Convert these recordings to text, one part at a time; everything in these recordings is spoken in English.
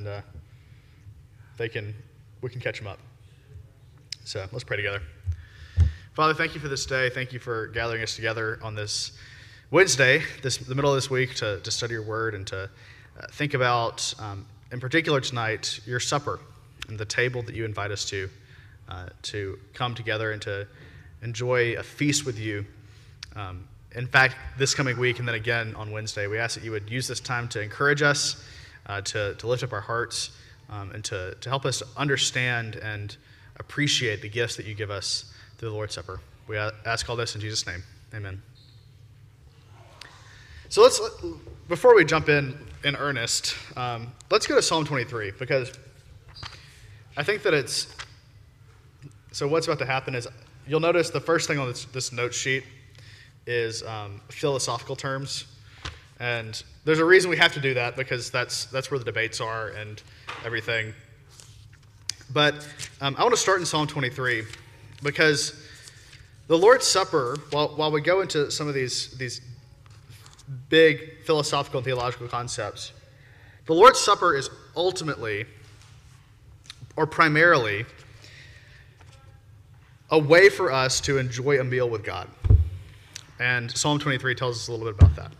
and uh, they can we can catch them up. So let's pray together. Father, thank you for this day. Thank you for gathering us together on this Wednesday, this the middle of this week, to, to study your word and to uh, think about, um, in particular tonight, your supper and the table that you invite us to, uh, to come together and to enjoy a feast with you. Um, in fact, this coming week and then again on Wednesday, we ask that you would use this time to encourage us, uh, to, to lift up our hearts, um, and to, to help us understand and appreciate the gifts that you give us through the Lord's Supper. We ask all this in Jesus' name. Amen. So let's, before we jump in in earnest, um, let's go to Psalm 23 because I think that it's, so what's about to happen is you'll notice the first thing on this, this note sheet is um, philosophical terms. And there's a reason we have to do that because that's, that's where the debates are and everything. But um, I want to start in Psalm 23 because the Lord's Supper, while, while we go into some of these, these big philosophical and theological concepts, the Lord's Supper is ultimately, or primarily, a way for us to enjoy a meal with God. And Psalm 23 tells us a little bit about that.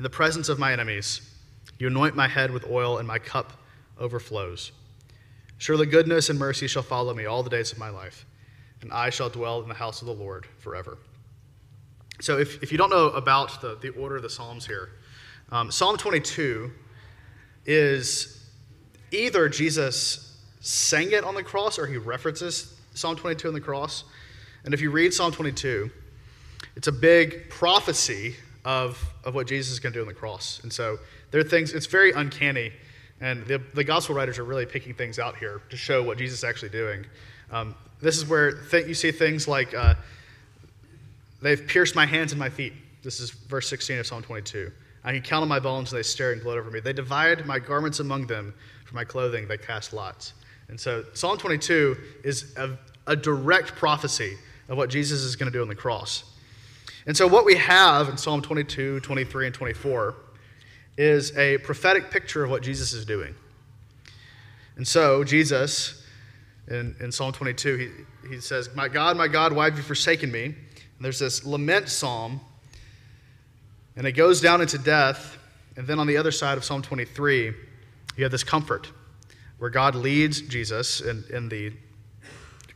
in the presence of my enemies. You anoint my head with oil, and my cup overflows. Surely goodness and mercy shall follow me all the days of my life, and I shall dwell in the house of the Lord forever. So, if, if you don't know about the, the order of the Psalms here, um, Psalm 22 is either Jesus sang it on the cross or he references Psalm 22 on the cross. And if you read Psalm 22, it's a big prophecy of, of what Jesus is going to do on the cross. And so there are things, it's very uncanny. And the, the gospel writers are really picking things out here to show what Jesus is actually doing. Um, this is where th- you see things like, uh, they've pierced my hands and my feet. This is verse 16 of Psalm 22. I can count on my bones, and they stare and gloat over me. They divide my garments among them. For my clothing, they cast lots. And so Psalm 22 is a, a direct prophecy of what Jesus is going to do on the cross. And so, what we have in Psalm 22, 23, and 24 is a prophetic picture of what Jesus is doing. And so, Jesus, in, in Psalm 22, he, he says, My God, my God, why have you forsaken me? And there's this lament psalm, and it goes down into death. And then on the other side of Psalm 23, you have this comfort where God leads Jesus in, in the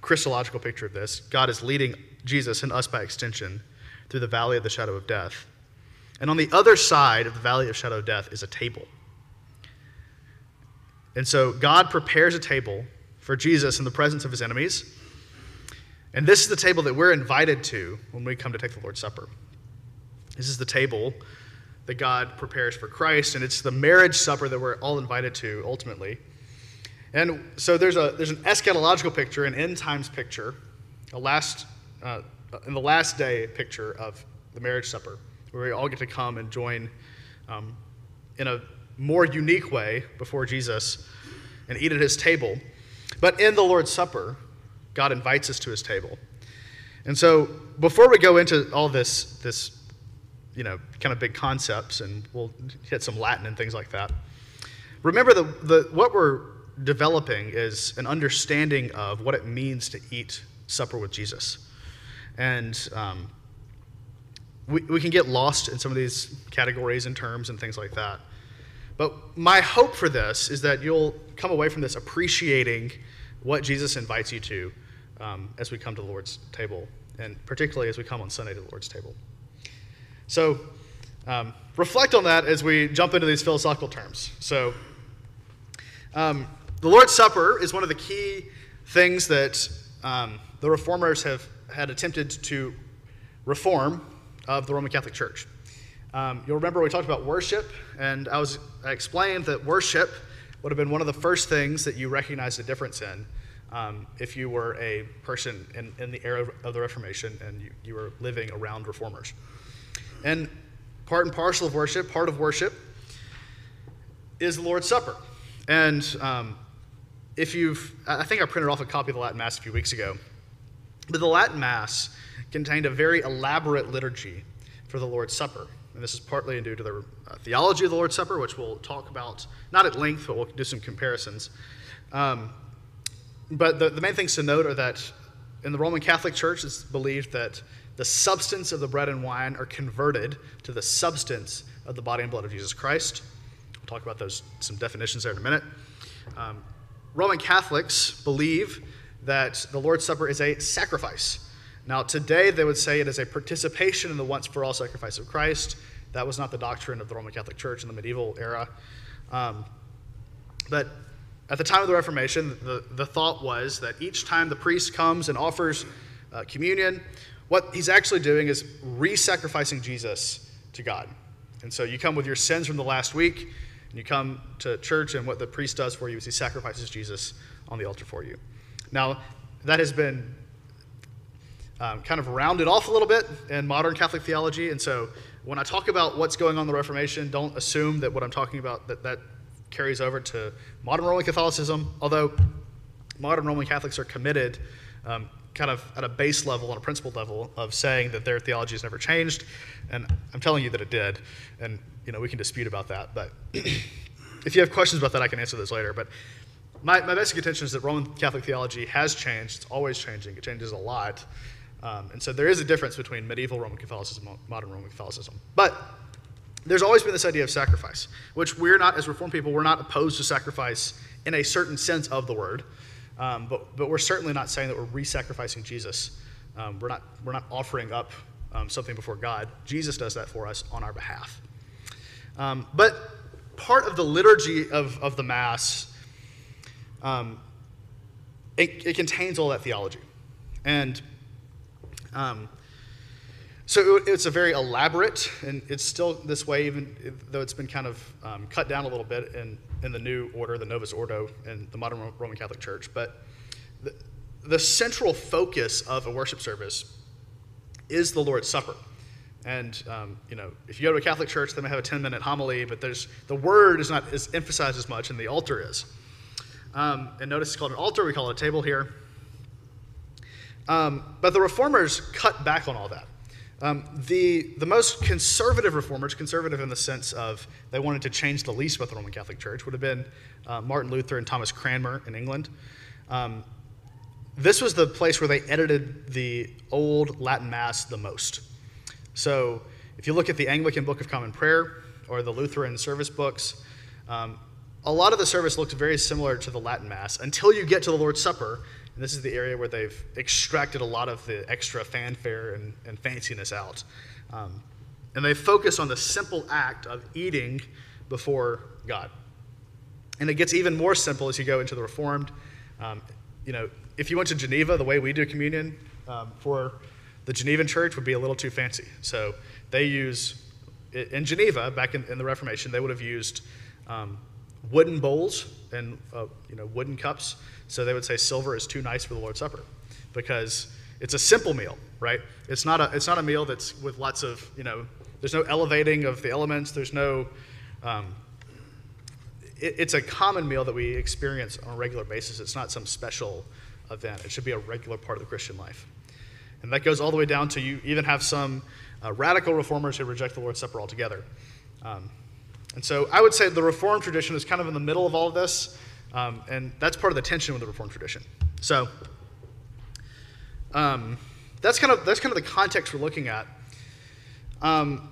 Christological picture of this. God is leading Jesus and us by extension through the valley of the shadow of death. And on the other side of the valley of shadow of death is a table. And so God prepares a table for Jesus in the presence of his enemies. And this is the table that we're invited to when we come to take the Lord's Supper. This is the table that God prepares for Christ, and it's the marriage supper that we're all invited to ultimately. And so there's, a, there's an eschatological picture, an end times picture, a last, uh, in the last day picture of the marriage supper, where we all get to come and join um, in a more unique way before Jesus and eat at his table. But in the Lord's Supper, God invites us to his table. And so before we go into all this, this you know, kind of big concepts, and we'll hit some Latin and things like that, remember the, the, what we're developing is an understanding of what it means to eat supper with Jesus. And um, we, we can get lost in some of these categories and terms and things like that. But my hope for this is that you'll come away from this appreciating what Jesus invites you to um, as we come to the Lord's table, and particularly as we come on Sunday to the Lord's table. So um, reflect on that as we jump into these philosophical terms. So, um, the Lord's Supper is one of the key things that um, the reformers have had attempted to reform of the Roman Catholic Church. Um, you'll remember we talked about worship, and I was I explained that worship would have been one of the first things that you recognized a difference in um, if you were a person in, in the era of the Reformation and you, you were living around reformers. And part and parcel of worship, part of worship, is the Lord's Supper. And um, if you've, I think I printed off a copy of the Latin Mass a few weeks ago, but the Latin Mass contained a very elaborate liturgy for the Lord's Supper. And this is partly due to the uh, theology of the Lord's Supper, which we'll talk about, not at length, but we'll do some comparisons. Um, but the, the main things to note are that in the Roman Catholic Church, it's believed that the substance of the bread and wine are converted to the substance of the body and blood of Jesus Christ. We'll talk about those some definitions there in a minute. Um, Roman Catholics believe that the Lord's Supper is a sacrifice. Now, today they would say it is a participation in the once for all sacrifice of Christ. That was not the doctrine of the Roman Catholic Church in the medieval era. Um, but at the time of the Reformation, the, the thought was that each time the priest comes and offers uh, communion, what he's actually doing is re sacrificing Jesus to God. And so you come with your sins from the last week, and you come to church, and what the priest does for you is he sacrifices Jesus on the altar for you. Now, that has been um, kind of rounded off a little bit in modern Catholic theology. And so when I talk about what's going on in the Reformation, don't assume that what I'm talking about that that carries over to modern Roman Catholicism, although modern Roman Catholics are committed um, kind of at a base level, on a principle level, of saying that their theology has never changed. And I'm telling you that it did. And, you know, we can dispute about that. But if you have questions about that, I can answer those later. But my, my basic contention is that Roman Catholic theology has changed. It's always changing. It changes a lot. Um, and so there is a difference between medieval Roman Catholicism and modern Roman Catholicism. But there's always been this idea of sacrifice, which we're not, as Reformed people, we're not opposed to sacrifice in a certain sense of the word. Um, but, but we're certainly not saying that we're re sacrificing Jesus. Um, we're, not, we're not offering up um, something before God. Jesus does that for us on our behalf. Um, but part of the liturgy of, of the Mass, um, it, it contains all that theology. And um, so it's a very elaborate, and it's still this way, even though it's been kind of um, cut down a little bit in, in the new order, the Novus Ordo, in the modern Roman Catholic Church. But the, the central focus of a worship service is the Lord's Supper. And um, you know, if you go to a Catholic church, they may have a 10-minute homily, but there's the word is not as emphasized as much, and the altar is. Um, and notice it's called an altar. We call it a table here. Um, but the reformers cut back on all that. Um, the, the most conservative reformers, conservative in the sense of they wanted to change the least about the Roman Catholic Church, would have been uh, Martin Luther and Thomas Cranmer in England. Um, this was the place where they edited the old Latin Mass the most. So if you look at the Anglican Book of Common Prayer or the Lutheran service books, um, a lot of the service looks very similar to the Latin Mass until you get to the Lord's Supper and this is the area where they've extracted a lot of the extra fanfare and, and fanciness out. Um, and they focus on the simple act of eating before God. And it gets even more simple as you go into the Reformed. Um, you know, if you went to Geneva, the way we do communion um, for the Genevan church would be a little too fancy. So they use, in Geneva, back in, in the Reformation, they would have used um, wooden bowls and uh, you know, wooden cups so they would say silver is too nice for the Lord's Supper because it's a simple meal, right? It's not a, it's not a meal that's with lots of, you know, there's no elevating of the elements. There's no, um, it, it's a common meal that we experience on a regular basis. It's not some special event. It should be a regular part of the Christian life. And that goes all the way down to you even have some uh, radical reformers who reject the Lord's Supper altogether. Um, and so I would say the Reformed tradition is kind of in the middle of all of this. Um, and that's part of the tension with the Reformed tradition. So um, that's kind of that's kind of the context we're looking at. Um,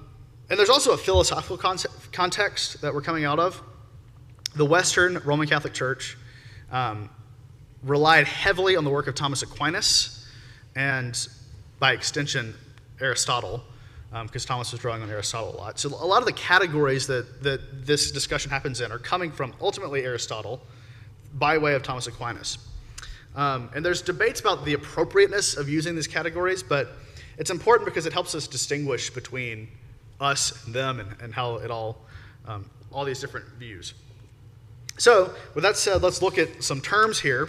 and there's also a philosophical concept, context that we're coming out of. The Western Roman Catholic Church um, relied heavily on the work of Thomas Aquinas and, by extension, Aristotle, because um, Thomas was drawing on Aristotle a lot. So a lot of the categories that, that this discussion happens in are coming from ultimately Aristotle by way of Thomas Aquinas. Um, and there's debates about the appropriateness of using these categories, but it's important because it helps us distinguish between us and them and, and how it all, um, all these different views. So, with that said, let's look at some terms here.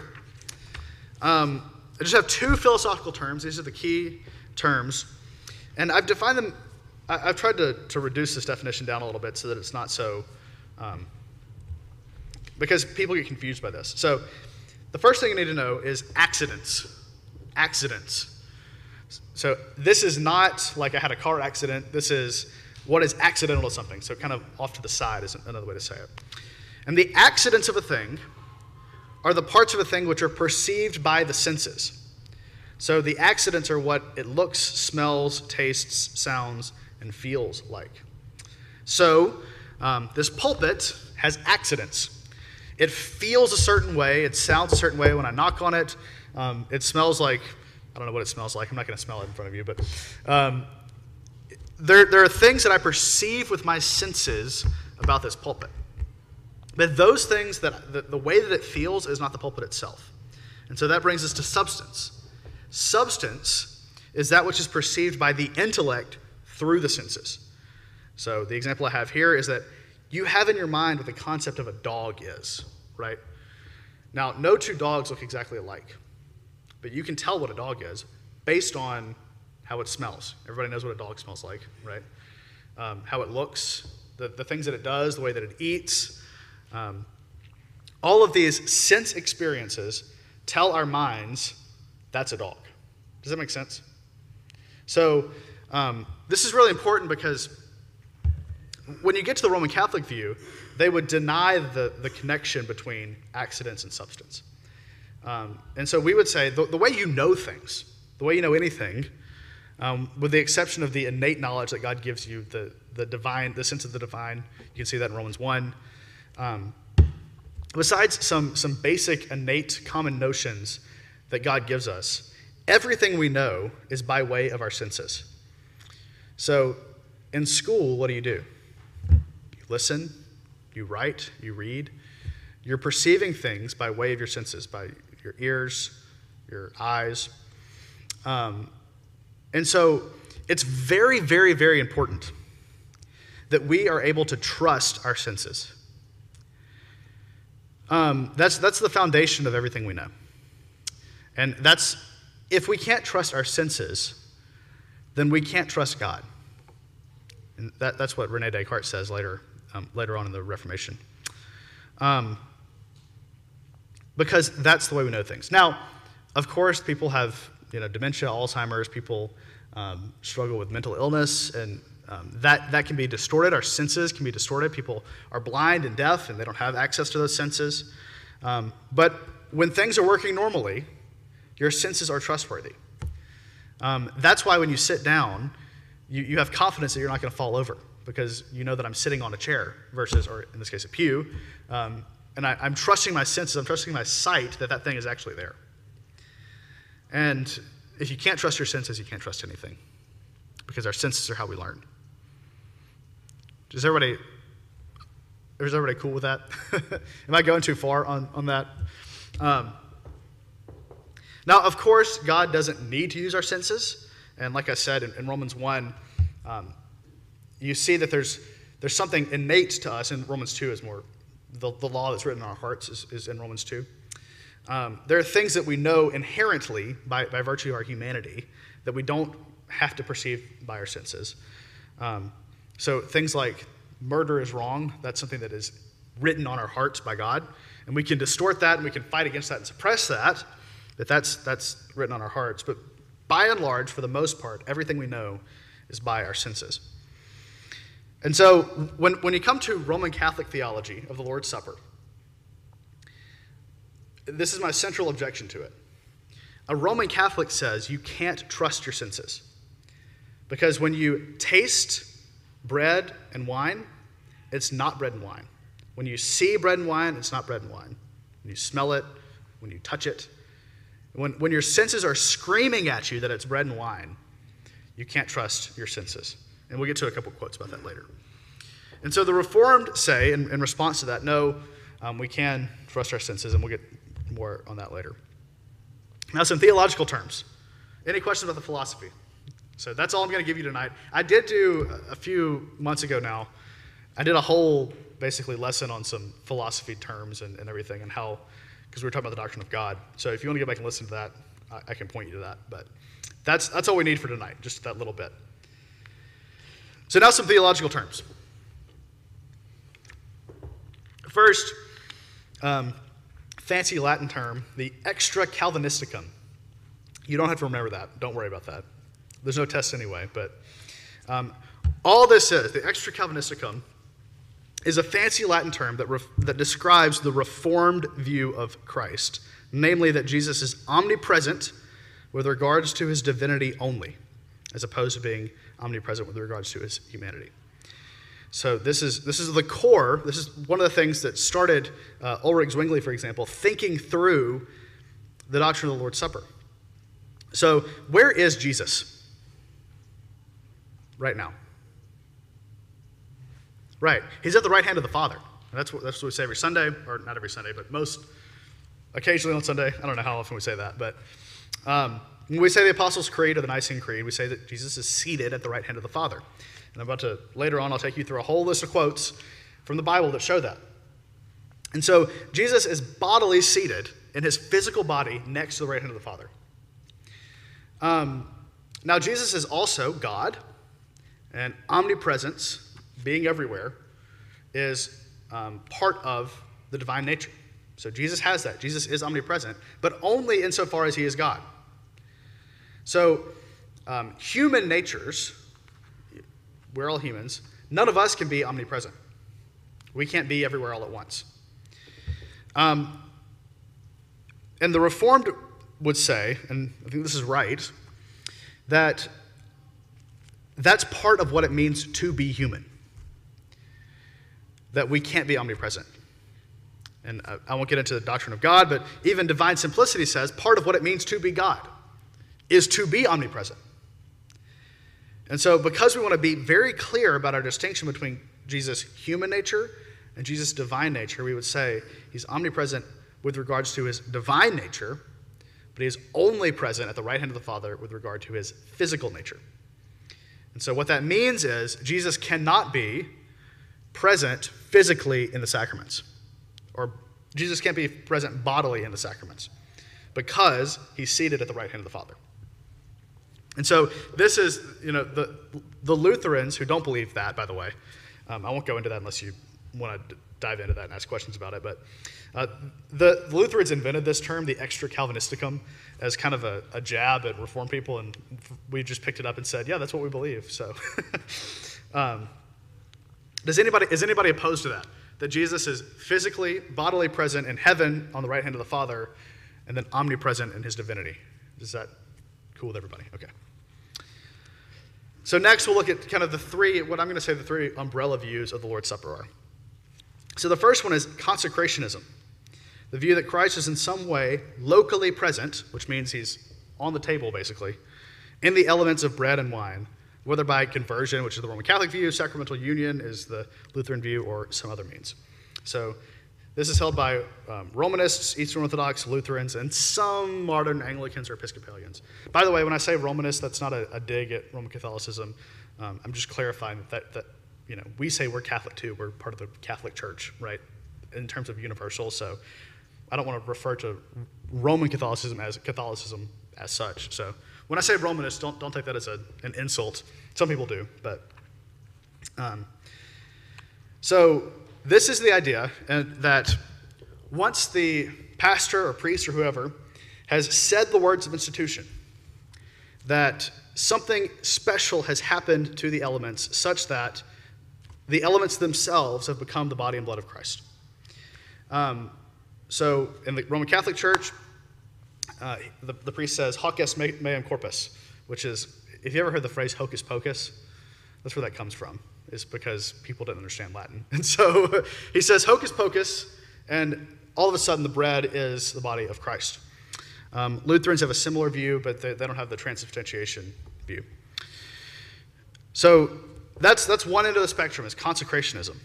Um, I just have two philosophical terms. These are the key terms. And I've defined them, I, have tried to, to reduce this definition down a little bit so that it's not so, um, because people get confused by this. So, the first thing you need to know is accidents. Accidents. So, this is not like I had a car accident. This is what is accidental to something. So, kind of off to the side is another way to say it. And the accidents of a thing are the parts of a thing which are perceived by the senses. So the accidents are what it looks, smells, tastes, sounds, and feels like. So um, this pulpit has accidents. It feels a certain way, it sounds a certain way when I knock on it. Um, it smells like, I don't know what it smells like. I'm not going to smell it in front of you, but um, there, there are things that I perceive with my senses about this pulpit. But those things that the, the way that it feels is not the pulpit itself. And so that brings us to substance. Substance is that which is perceived by the intellect through the senses. So the example I have here is that you have in your mind what the concept of a dog is, right? Now, no two dogs look exactly alike, but you can tell what a dog is based on how it smells. Everybody knows what a dog smells like, right? Um, how it looks, the, the things that it does, the way that it eats, um, all of these sense experiences tell our minds that's a dog. Does that make sense? So, um, this is really important because when you get to the Roman Catholic view, they would deny the, the connection between accidents and substance. Um, and so we would say the, the, way you know things, the way you know anything, um, with the exception of the innate knowledge that God gives you, the, the divine, the sense of the divine, you can see that in Romans 1. Um, besides some, some basic innate common notions that God gives us, everything we know is by way of our senses. So in school, what do you do? You listen, you write, you read. You're perceiving things by way of your senses, by your ears, your eyes. Um, and so it's very, very, very important that we are able to trust our senses. Um, that's, that's the foundation of everything we know. And that's, if we can't trust our senses, then we can't trust God. And that, that's what Rene Descartes says later, um, later on in the Reformation. Um, because that's the way we know things. Now, of course, people have you know, dementia, Alzheimer's, people um, struggle with mental illness, and um, that, that can be distorted. Our senses can be distorted. People are blind and deaf, and they don't have access to those senses. Um, but when things are working normally, your senses are trustworthy. Um, that's why when you sit down, you, you have confidence that you're not going to fall over because you know that I'm sitting on a chair versus, or in this case, a pew. Um, and I, I'm trusting my senses, I'm trusting my sight that that thing is actually there. And if you can't trust your senses, you can't trust anything because our senses are how we learn. Is everybody, is everybody cool with that? Am I going too far on, on that? Um, now, of course, God doesn't need to use our senses. And like I said in, in Romans 1, um, you see that there's, there's something innate to us, and Romans 2 is more, the, the law that's written in our hearts is, is in Romans 2. Um, there are things that we know inherently by, by virtue of our humanity that we don't have to perceive by our senses. Um, so things like murder is wrong, that's something that is written on our hearts by God. And we can distort that and we can fight against that and suppress that, that that's, that's written on our hearts. But by and large, for the most part, everything we know is by our senses. And so when, when you come to Roman Catholic theology of the Lord's Supper, this is my central objection to it. A Roman Catholic says you can't trust your senses. Because when you taste bread and wine, it's not bread and wine. When you see bread and wine, it's not bread and wine. When you smell it, when you touch it, when, when your senses are screaming at you that it's bread and wine, you can't trust your senses. And we'll get to a couple quotes about that later. And so the Reformed say, in, in response to that, no, um, we can trust our senses, and we'll get more on that later. Now, some theological terms. Any questions about the philosophy? So that's all I'm going to give you tonight. I did do a few months ago now, I did a whole basically lesson on some philosophy terms and, and everything and how, because we were talking about the doctrine of God. So if you want to go back and listen to that, I, I can point you to that. But that's, that's all we need for tonight, just that little bit. So now some theological terms. First, um, fancy Latin term, the extra Calvinisticum. You don't have to remember that. Don't worry about that. There's no test anyway. But um, all this is, the extra Calvinisticum, is a fancy Latin term that, that describes the reformed view of Christ, namely that Jesus is omnipresent with regards to his divinity only, as opposed to being omnipresent with regards to his humanity. So this is this is the core. This is one of the things that started uh, Ulrich Zwingli, for example, thinking through the doctrine of the Lord's Supper. So where is Jesus right now? Right, he's at the right hand of the Father. And that's what that's what we say every Sunday, or not every Sunday, but most occasionally on Sunday. I don't know how often we say that, but um, when we say the Apostles' Creed or the Nicene Creed, we say that Jesus is seated at the right hand of the Father. And I'm about to, later on, I'll take you through a whole list of quotes from the Bible that show that. And so Jesus is bodily seated in his physical body next to the right hand of the Father. Um, now, Jesus is also God, and omnipresence, being everywhere, is um, part of the divine nature. So Jesus has that. Jesus is omnipresent, but only insofar as he is God. So, um, human natures we're all humans. None of us can be omnipresent. We can't be everywhere all at once. Um, and the Reformed would say, and I think this is right, that that's part of what it means to be human. That we can't be omnipresent. And I won't get into the doctrine of God, but even divine simplicity says part of what it means to be God is to be omnipresent. And so, because we want to be very clear about our distinction between Jesus' human nature and Jesus' divine nature, we would say he's omnipresent with regards to his divine nature, but he is only present at the right hand of the Father with regard to his physical nature. And so, what that means is Jesus cannot be present physically in the sacraments, or Jesus can't be present bodily in the sacraments because he's seated at the right hand of the Father. And so this is, you know, the, the Lutherans who don't believe that, by the way, um, I won't go into that unless you want to dive into that and ask questions about it, but uh, the, the, Lutherans invented this term, the extra Calvinisticum, as kind of a, a, jab at Reformed people, and we just picked it up and said, yeah, that's what we believe. So, um, does anybody, is anybody opposed to that? That Jesus is physically, bodily present in heaven on the right hand of the Father, and then omnipresent in his divinity? Is that cool with everybody? Okay. So, next we'll look at kind of the three, what I'm going to say the three umbrella views of the Lord's Supper are. So, the first one is consecrationism the view that Christ is in some way locally present, which means he's on the table basically, in the elements of bread and wine, whether by conversion, which is the Roman Catholic view, sacramental union is the Lutheran view, or some other means. So, this is held by um, Romanists, Eastern Orthodox, Lutherans, and some modern Anglicans or Episcopalians. By the way, when I say Romanist, that's not a, a dig at Roman Catholicism. Um, I'm just clarifying that, that, you know, we say we're Catholic too. We're part of the Catholic Church, right, in terms of universal. So I don't want to refer to Roman Catholicism as Catholicism as such. So when I say Romanist, don't, don't take that as a, an insult. Some people do, but. Um, so this is the idea uh, that once the pastor or priest or whoever has said the words of institution, that something special has happened to the elements such that the elements themselves have become the body and blood of Christ. Um, so in the Roman Catholic Church, uh, the, the, priest says, Hoc est meum corpus, which is, if you ever heard the phrase hocus pocus, that's where that comes from is because people didn't understand Latin. And so he says, hocus pocus, and all of a sudden the bread is the body of Christ. Um, Lutherans have a similar view, but they, they don't have the transubstantiation view. So that's, that's one end of the spectrum is consecrationism.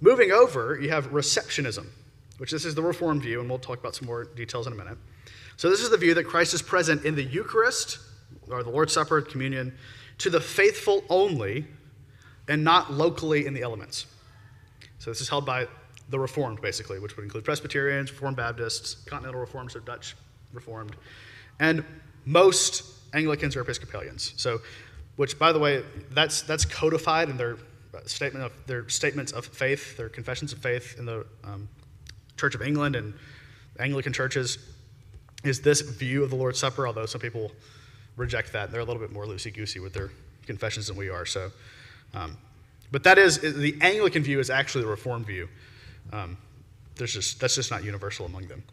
Moving over, you have receptionism, which this is the Reformed view, and we'll talk about some more details in a minute. So this is the view that Christ is present in the Eucharist, or the Lord's Supper, communion, to the faithful only, and not locally in the elements. So this is held by the Reformed, basically, which would include Presbyterians, Reformed Baptists, Continental Reformed, so Dutch Reformed, and most Anglicans or Episcopalians. So, which, by the way, that's that's codified in their statement of their statements of faith, their confessions of faith in the um, Church of England and Anglican churches. Is this view of the Lord's Supper? Although some people reject that, they're a little bit more loosey goosey with their confessions than we are. So, um, but that is the Anglican view is actually the Reformed view. Um, there's just that's just not universal among them.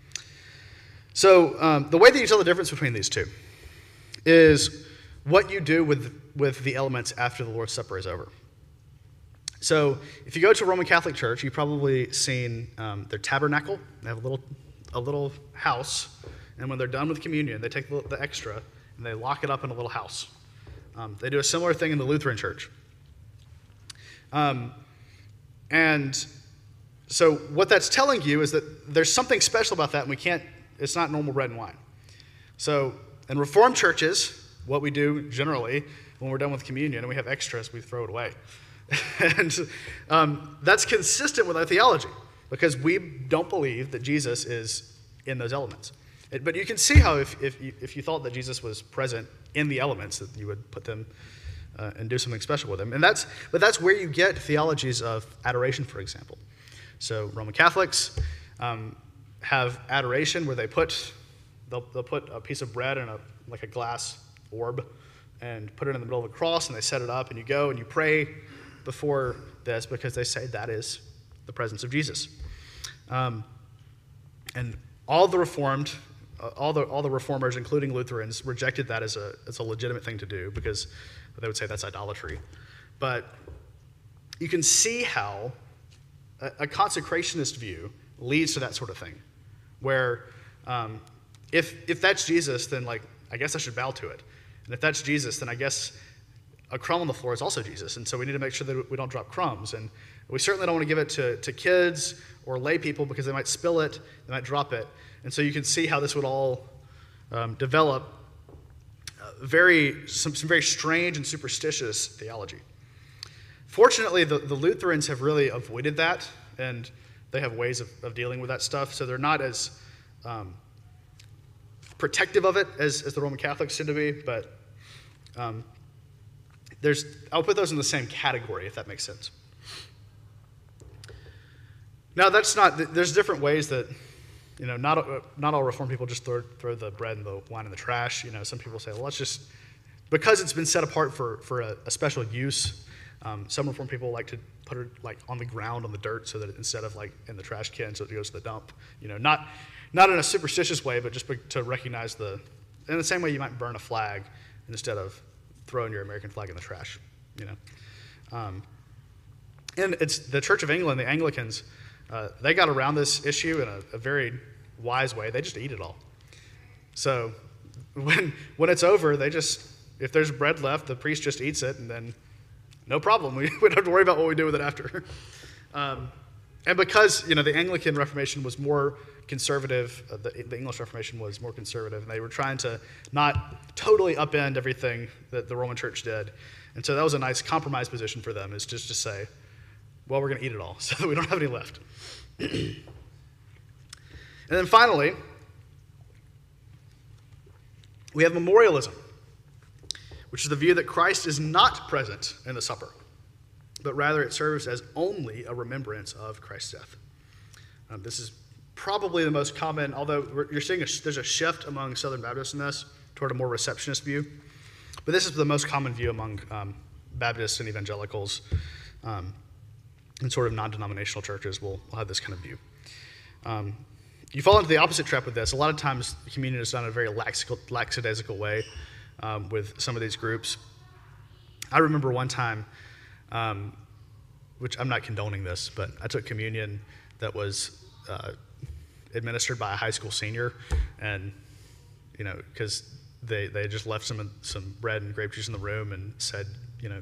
So um, the way that you tell the difference between these two is what you do with with the elements after the Lord's Supper is over. So if you go to a Roman Catholic church, you've probably seen um, their tabernacle. They have a little a little house, and when they're done with communion, they take the, extra and they lock it up in a little house. Um, they do a similar thing in the Lutheran church. Um, and so what that's telling you is that there's something special about that, and we can't, it's not normal bread and wine. So in Reformed churches, what we do generally when we're done with communion and we have extras, we throw it away. and um, that's consistent with our theology because we don't believe that Jesus is in those elements. It, but you can see how if, if, you, if you thought that Jesus was present in the elements, that you would put them uh, and do something special with them. And that's, but that's where you get theologies of adoration, for example. So Roman Catholics um, have adoration where they put, they'll, they'll put a piece of bread in a, like a glass orb and put it in the middle of a cross and they set it up and you go and you pray before this because they say that is the presence of Jesus. Um, and all the Reformed uh, all the, all the reformers, including Lutherans, rejected that as a, as a legitimate thing to do because they would say that's idolatry. But you can see how a, a consecrationist view leads to that sort of thing, where um, if, if that's Jesus, then like I guess I should bow to it. And if that's Jesus, then I guess a crumb on the floor is also Jesus. And so we need to make sure that we don't drop crumbs. And we certainly don't want to give it to, to kids or lay people because they might spill it, they might drop it. And so you can see how this would all um, develop uh, very, some, some very strange and superstitious theology. Fortunately, the, the Lutherans have really avoided that, and they have ways of, of dealing with that stuff, so they're not as um, protective of it as, as the Roman Catholics tend to be, but um, there's, I'll put those in the same category, if that makes sense. Now, that's not, there's different ways that you know, not, not all Reformed people just throw, throw the bread and the wine in the trash. You know, some people say, well, let's just, because it's been set apart for, for a, a special use, um, some Reformed people like to put it like on the ground on the dirt so that instead of like in the trash can so it goes to the dump. You know, not, not in a superstitious way, but just to recognize the, in the same way you might burn a flag instead of throwing your American flag in the trash, you know. Um, and it's the Church of England, the Anglicans, uh, they got around this issue in a, a, very wise way. They just eat it all. So when, when it's over, they just, if there's bread left, the priest just eats it, and then no problem. We, we don't have to worry about what we do with it after. Um, and because, you know, the Anglican Reformation was more conservative, uh, the, the, English Reformation was more conservative, and they were trying to not totally upend everything that the Roman Church did. And so that was a nice compromise position for them, is just to say, well, we're going to eat it all so that we don't have any left. and then finally, we have memorialism, which is the view that Christ is not present in the supper, but rather it serves as only a remembrance of Christ's death. Um, this is probably the most common, although you're seeing a, there's a shift among Southern Baptists in this toward a more receptionist view. But this is the most common view among um, Baptists and evangelicals. Um, and sort of non denominational churches will, will, have this kind of view. Um, you fall into the opposite trap with this. A lot of times, communion is done in a very lackadaisical way um, with some of these groups. I remember one time, um, which I'm not condoning this, but I took communion that was uh, administered by a high school senior, and you know, because they they just left some some bread and grape juice in the room and said, you know,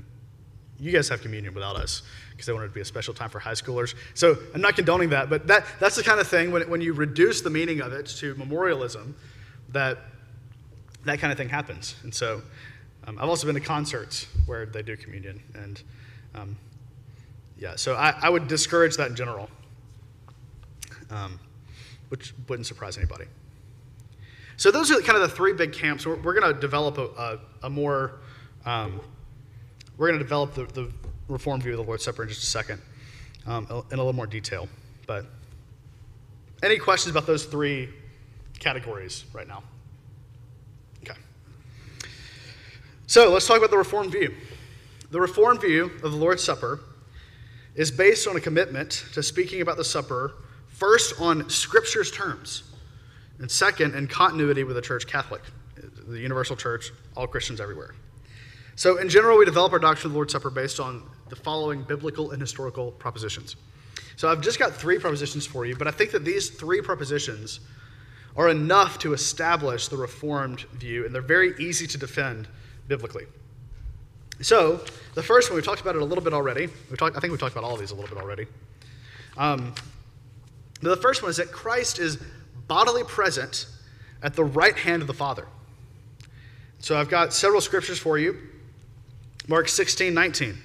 you guys have communion without us because they wanted it to be a special time for high schoolers. So I'm not condoning that, but that, that's the kind of thing when, when you reduce the meaning of it to memorialism, that that kind of thing happens. And so um, I've also been to concerts where they do communion, and um, Yeah, so I, I would discourage that in general, um, which wouldn't surprise anybody. So those are kind of the three big camps. We're, we're going to develop a, a, a more, um, we're going to develop the, the Reformed view of the Lord's Supper in just a second um, in a little more detail. But any questions about those three categories right now? Okay. So let's talk about the reform view. The Reformed view of the Lord's Supper is based on a commitment to speaking about the supper first on Scripture's terms, and second in continuity with the Church Catholic, the universal church, all Christians everywhere. So, in general, we develop our doctrine of the Lord's Supper based on the following biblical and historical propositions. So, I've just got three propositions for you, but I think that these three propositions are enough to establish the Reformed view, and they're very easy to defend biblically. So, the first one, we talked about it a little bit already. We I think we talked about all of these a little bit already. Um, the first one is that Christ is bodily present at the right hand of the Father. So, I've got several scriptures for you. Mark 16, 19.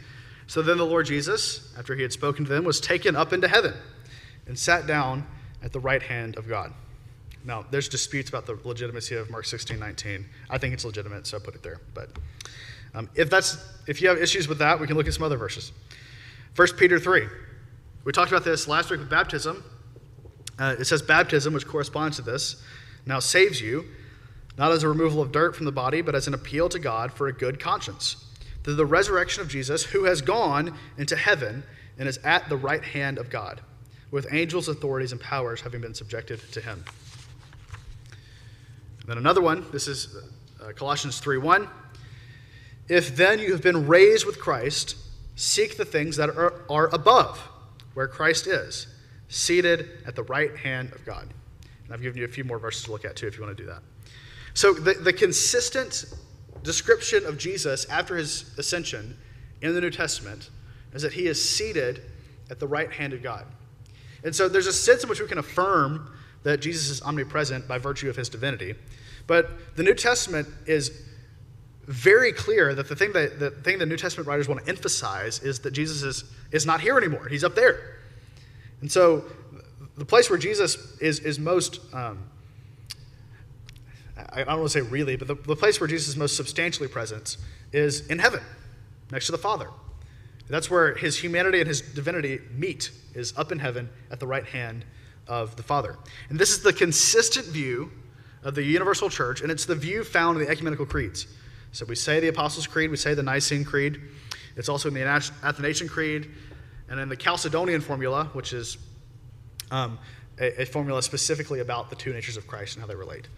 So then the Lord Jesus, after he had spoken to them, was taken up into heaven and sat down at the right hand of God. Now, there's disputes about the legitimacy of Mark 16, 19. I think it's legitimate, so I put it there. But um, if, that's, if you have issues with that, we can look at some other verses. 1 Peter 3. We talked about this last week with baptism. Uh, it says baptism, which corresponds to this, now saves you, not as a removal of dirt from the body, but as an appeal to God for a good conscience through the resurrection of Jesus, who has gone into heaven and is at the right hand of God, with angels, authorities, and powers having been subjected to him. And then another one, this is uh, Colossians 3 1. If then you have been raised with Christ, seek the things that are, are above, where Christ is, seated at the right hand of God. And I've given you a few more verses to look at too if you want to do that. So the, the consistent description of Jesus after his ascension in the New Testament is that he is seated at the right hand of God. And so there's a sense in which we can affirm that Jesus is omnipresent by virtue of his divinity. But the New Testament is very clear that the thing that the thing the New Testament writers want to emphasize is that Jesus is, is not here anymore. He's up there. And so the place where Jesus is, is most um, I don't want to say really, but the, the place where Jesus is most substantially present is in heaven, next to the Father. That's where his humanity and his divinity meet, is up in heaven at the right hand of the Father. And this is the consistent view of the universal church, and it's the view found in the ecumenical creeds. So we say the Apostles' Creed, we say the Nicene Creed. It's also in the Athanasian Creed, and in the Chalcedonian formula, which is um, a, a formula specifically about the two natures of Christ and how they relate.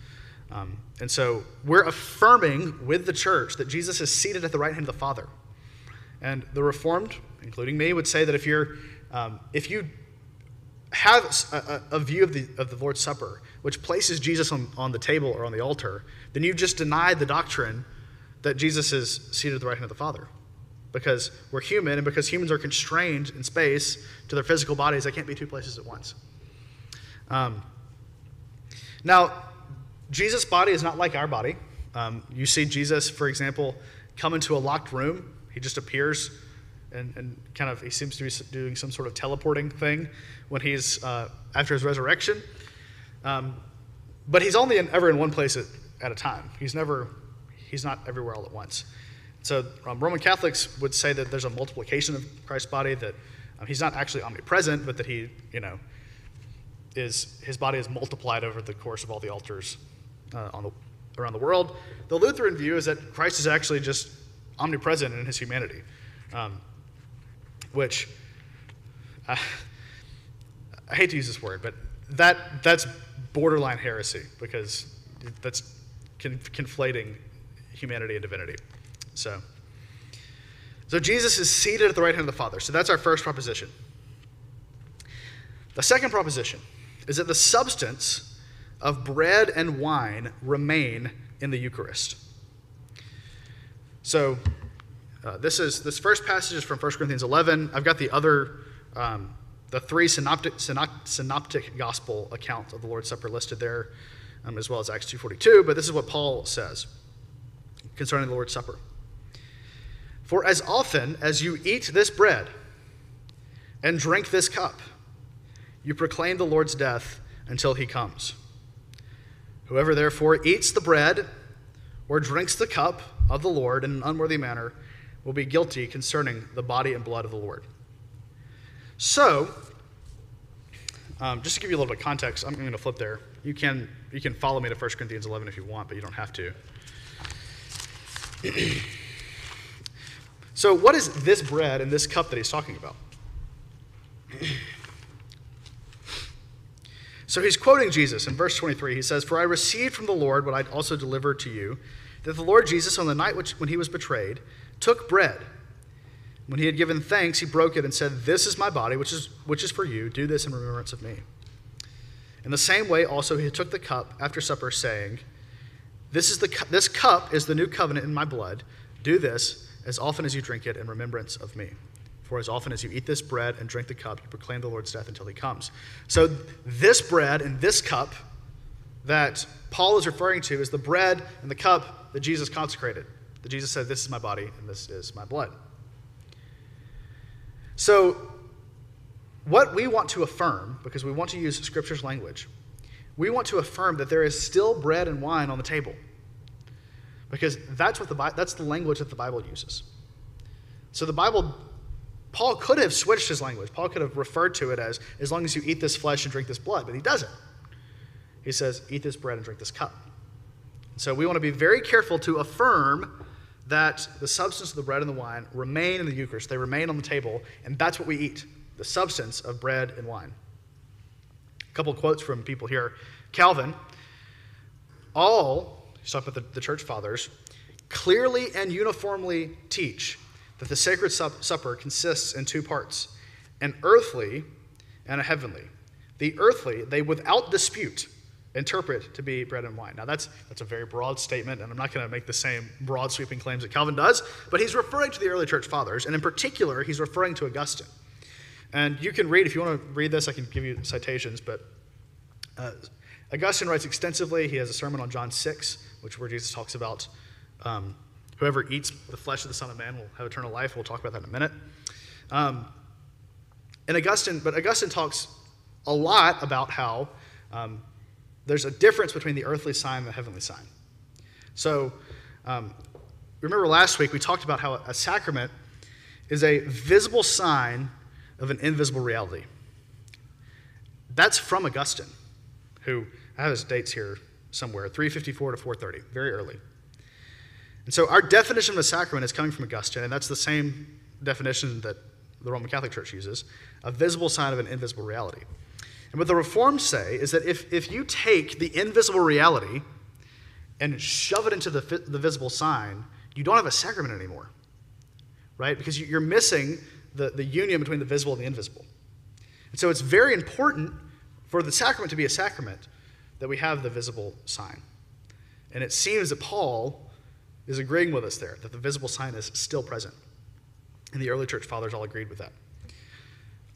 Um, and so we're affirming with the church that Jesus is seated at the right hand of the Father. And the Reformed, including me, would say that if you're, um, if you have a, a, view of the, of the Lord's Supper, which places Jesus on, on the table or on the altar, then you've just denied the doctrine that Jesus is seated at the right hand of the Father. Because we're human, and because humans are constrained in space to their physical bodies, they can't be two places at once. Um, now, Jesus' body is not like our body. Um, you see Jesus, for example, come into a locked room. He just appears and, and kind of, he seems to be doing some sort of teleporting thing when he's, uh, after his resurrection. Um, but he's only in, ever in one place at, at a time. He's never, he's not everywhere all at once. So um, Roman Catholics would say that there's a multiplication of Christ's body, that um, he's not actually omnipresent, but that he, you know, is his body is multiplied over the course of all the altars uh, on the, around the world. The Lutheran view is that Christ is actually just omnipresent in his humanity, um, which uh, I hate to use this word, but that that's borderline heresy because that's con- conflating humanity and divinity. So, so Jesus is seated at the right hand of the Father. So that's our first proposition. The second proposition is that the substance of bread and wine remain in the Eucharist. So, uh, this is this first passage is from 1 Corinthians 11. I've got the other, um, the three synoptic, synoptic synoptic gospel accounts of the Lord's Supper listed there, um, as well as Acts 2:42. But this is what Paul says concerning the Lord's Supper. For as often as you eat this bread and drink this cup. You proclaim the Lord's death until he comes. Whoever therefore eats the bread or drinks the cup of the Lord in an unworthy manner will be guilty concerning the body and blood of the Lord. So, um, just to give you a little bit of context, I'm going to flip there. You can, you can follow me to 1 Corinthians 11 if you want, but you don't have to. so, what is this bread and this cup that he's talking about? so, he's quoting Jesus in verse 23. He says, For I received from the Lord what I also delivered to you, that the Lord Jesus, on the night which, when he was betrayed, took bread. When he had given thanks, he broke it and said, This is my body, which is, which is for you. Do this in remembrance of me. In the same way, also, he took the cup after supper, saying, this, is the, this cup is the new covenant in my blood. Do this as often as you drink it in remembrance of me. For as often as you eat this bread and drink the cup, you proclaim the Lord's death until he comes. So, this bread and this cup that Paul is referring to is the bread and the cup that Jesus consecrated. That Jesus said, This is my body and this is my blood. So, what we want to affirm, because we want to use Scripture's language, we want to affirm that there is still bread and wine on the table. Because that's, what the, that's the language that the Bible uses. So the Bible, Paul could have switched his language. Paul could have referred to it as, as long as you eat this flesh and drink this blood, but he doesn't. He says, eat this bread and drink this cup. So we want to be very careful to affirm that the substance of the bread and the wine remain in the Eucharist. They remain on the table, and that's what we eat the substance of bread and wine. Couple quotes from people here. Calvin, all, he's talking about the, the church fathers, clearly and uniformly teach that the sacred supper consists in two parts an earthly and a heavenly. The earthly, they without dispute interpret to be bread and wine. Now, that's, that's a very broad statement, and I'm not going to make the same broad sweeping claims that Calvin does, but he's referring to the early church fathers, and in particular, he's referring to Augustine. And you can read, if you want to read this, I can give you citations, but uh, Augustine writes extensively. He has a sermon on John 6, which where Jesus talks about um, whoever eats the flesh of the Son of Man will have eternal life. We'll talk about that in a minute. Um, and Augustine, but Augustine talks a lot about how um, there's a difference between the earthly sign and the heavenly sign. So, um, remember last week we talked about how a sacrament is a visible sign of an invisible reality. That's from Augustine, who I have his dates here somewhere 354 to 430, very early. And so our definition of a sacrament is coming from Augustine, and that's the same definition that the Roman Catholic Church uses a visible sign of an invisible reality. And what the Reforms say is that if, if you take the invisible reality and shove it into the, the visible sign, you don't have a sacrament anymore, right? Because you're missing the, the union between the visible and the invisible. And so it's very important for the sacrament to be a sacrament that we have the visible sign. And it seems that Paul is agreeing with us there, that the visible sign is still present. And the early church fathers all agreed with that.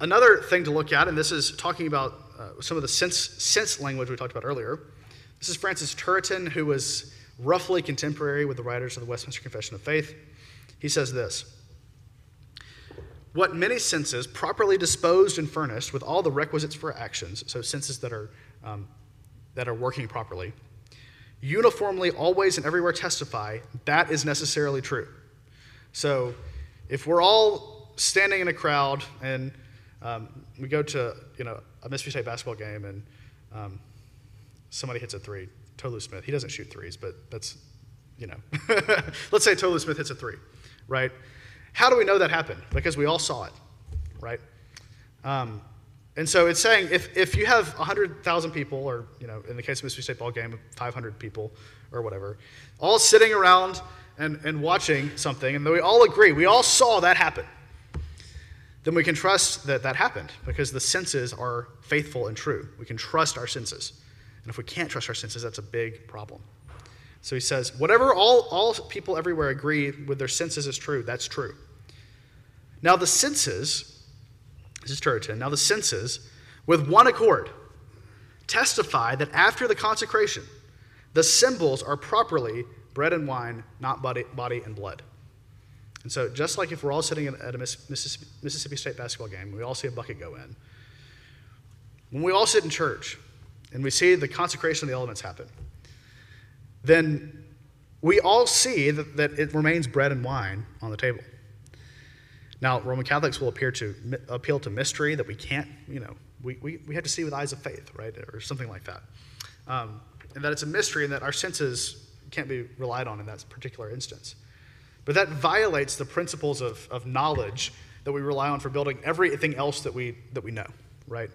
Another thing to look at, and this is talking about uh, some of the sense, sense language we talked about earlier. This is Francis Turretin, who was roughly contemporary with the writers of the Westminster Confession of Faith. He says this what many senses, properly disposed and furnished with all the requisites for actions, so senses that are, um, that are working properly, uniformly, always, and everywhere testify, that is necessarily true. So if we're all standing in a crowd and um, we go to you know a Mississippi State basketball game and um, somebody hits a three, Tolu Smith, he doesn't shoot threes, but that's, you know, let's say Tolu Smith hits a three, right? How do we know that happened? Because we all saw it, right? Um, and so it's saying if, if you have 100,000 people, or, you know, in the case of Mississippi State ball game, 500 people or whatever, all sitting around and, and watching something, and we all agree, we all saw that happen, then we can trust that that happened because the senses are faithful and true. We can trust our senses. And if we can't trust our senses, that's a big problem. So he says, whatever all, all people everywhere agree with their senses is true, that's true. Now, the senses, this is Turretin, now the senses, with one accord, testify that after the consecration, the symbols are properly bread and wine, not body, body and blood. And so, just like if we're all sitting at a Mississippi State basketball game, we all see a bucket go in. When we all sit in church and we see the consecration of the elements happen, then we all see that, that it remains bread and wine on the table. Now, Roman Catholics will appear to appeal to mystery that we can't, you know, we, we, we have to see with eyes of faith, right? Or something like that. Um, and that it's a mystery and that our senses can't be relied on in that particular instance. But that violates the principles of, of knowledge that we rely on for building everything else that we, that we know, right?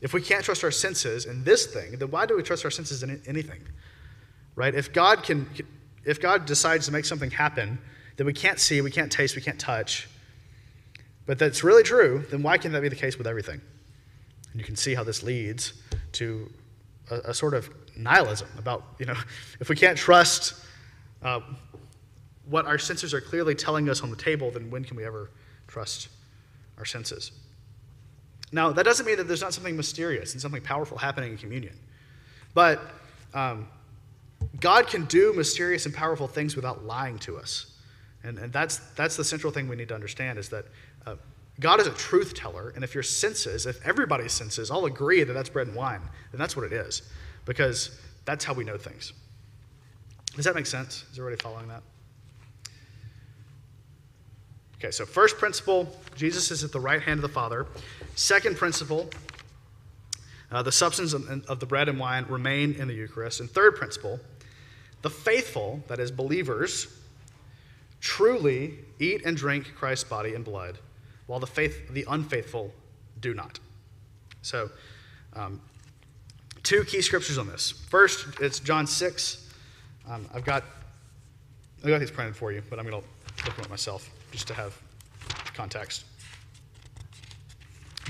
If we can't trust our senses in this thing, then why do we trust our senses in anything? Right? If God can if God decides to make something happen that we can't see, we can't taste, we can't touch, but that's really true, then why can't that be the case with everything? And you can see how this leads to a, a sort of nihilism about, you know, if we can't trust uh, what our senses are clearly telling us on the table, then when can we ever trust our senses? Now, that doesn't mean that there's not something mysterious and something powerful happening in communion. But um, God can do mysterious and powerful things without lying to us. And, and that's, that's the central thing we need to understand is that uh, God is a truth teller. And if your senses, if everybody's senses all agree that that's bread and wine, then that's what it is. Because that's how we know things. Does that make sense? Is everybody following that? Okay, so first principle Jesus is at the right hand of the Father. Second principle uh, the substance of, of the bread and wine remain in the Eucharist. And third principle the faithful, that is, believers, truly eat and drink Christ's body and blood, while the, faith, the unfaithful do not. So, um, two key scriptures on this. First, it's John 6. Um, I've got I got these printed for you, but I'm going to look them up myself just to have context.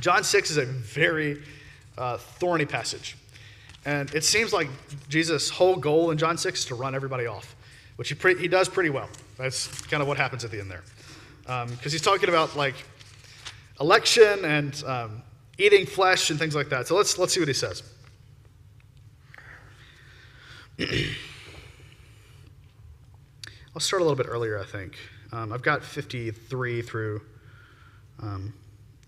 John 6 is a very uh, thorny passage. And it seems like Jesus' whole goal in John 6 is to run everybody off, which he, pre- he does pretty well. That's kind of what happens at the end there. Because um, he's talking about like election and um, eating flesh and things like that. So let's, let's see what he says. I'll start a little bit earlier, I think. Um, I've got 53 through um,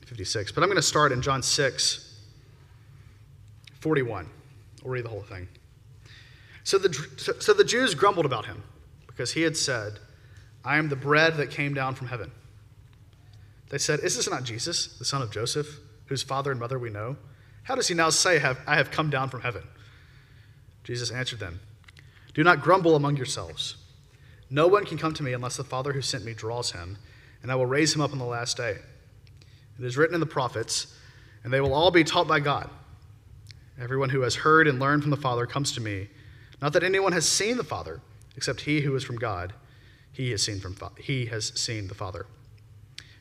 56, but I'm going to start in John 6, 41. We'll read the whole thing. So the, so the Jews grumbled about him because he had said, I am the bread that came down from heaven. They said, Is this not Jesus, the son of Joseph, whose father and mother we know? How does he now say, I have come down from heaven? Jesus answered them, Do not grumble among yourselves. No one can come to me unless the Father who sent me draws him, and I will raise him up on the last day. It is written in the prophets, and they will all be taught by God. Everyone who has heard and learned from the Father comes to me. Not that anyone has seen the Father, except he who is from God. He has seen, from, he has seen the Father.